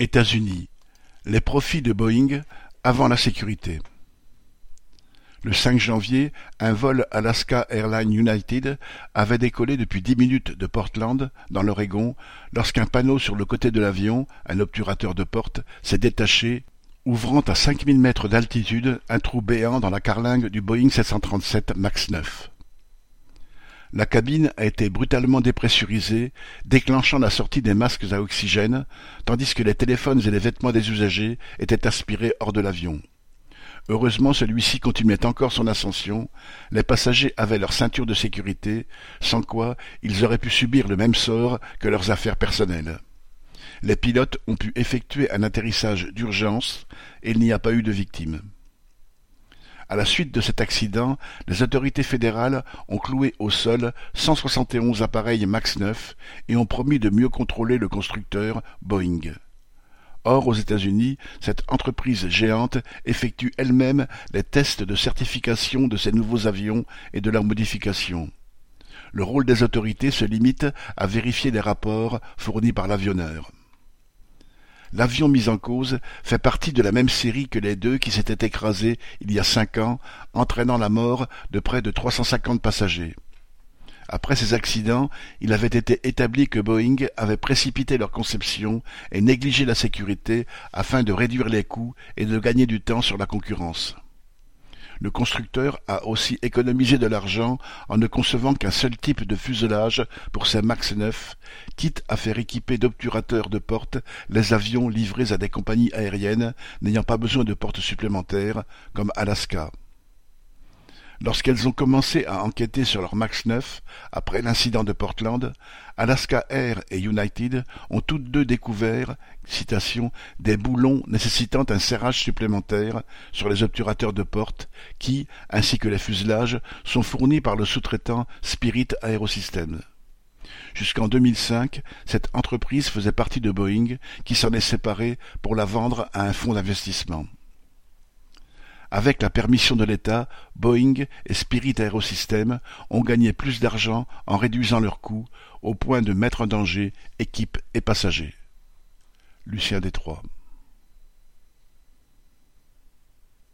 États-Unis, les profits de Boeing avant la sécurité. Le cinq janvier, un vol Alaska Airlines United avait décollé depuis dix minutes de Portland, dans l'Oregon, lorsqu'un panneau sur le côté de l'avion, un obturateur de porte, s'est détaché, ouvrant à cinq mille mètres d'altitude un trou béant dans la carlingue du Boeing 737 MAX 9. La cabine a été brutalement dépressurisée, déclenchant la sortie des masques à oxygène, tandis que les téléphones et les vêtements des usagers étaient aspirés hors de l'avion. Heureusement celui-ci continuait encore son ascension, les passagers avaient leur ceinture de sécurité, sans quoi ils auraient pu subir le même sort que leurs affaires personnelles. Les pilotes ont pu effectuer un atterrissage d'urgence et il n'y a pas eu de victimes. À la suite de cet accident, les autorités fédérales ont cloué au sol 171 appareils MAX 9 et ont promis de mieux contrôler le constructeur Boeing. Or, aux États-Unis, cette entreprise géante effectue elle-même les tests de certification de ces nouveaux avions et de leurs modifications. Le rôle des autorités se limite à vérifier les rapports fournis par l'avionneur. L'avion mis en cause fait partie de la même série que les deux qui s'étaient écrasés il y a cinq ans, entraînant la mort de près de 350 passagers. Après ces accidents, il avait été établi que Boeing avait précipité leur conception et négligé la sécurité afin de réduire les coûts et de gagner du temps sur la concurrence. Le constructeur a aussi économisé de l'argent en ne concevant qu'un seul type de fuselage pour ses MAX 9, quitte à faire équiper d'obturateurs de portes les avions livrés à des compagnies aériennes n'ayant pas besoin de portes supplémentaires, comme Alaska. Lorsqu'elles ont commencé à enquêter sur leur MAX 9, après l'incident de Portland, Alaska Air et United ont toutes deux découvert citation, des boulons nécessitant un serrage supplémentaire sur les obturateurs de porte qui, ainsi que les fuselages, sont fournis par le sous-traitant Spirit Aerosystems. Jusqu'en 2005, cette entreprise faisait partie de Boeing, qui s'en est séparée pour la vendre à un fonds d'investissement. Avec la permission de l'État, Boeing et Spirit Aerosystems ont gagné plus d'argent en réduisant leurs coûts, au point de mettre en danger équipe et passagers. Lucien Détroit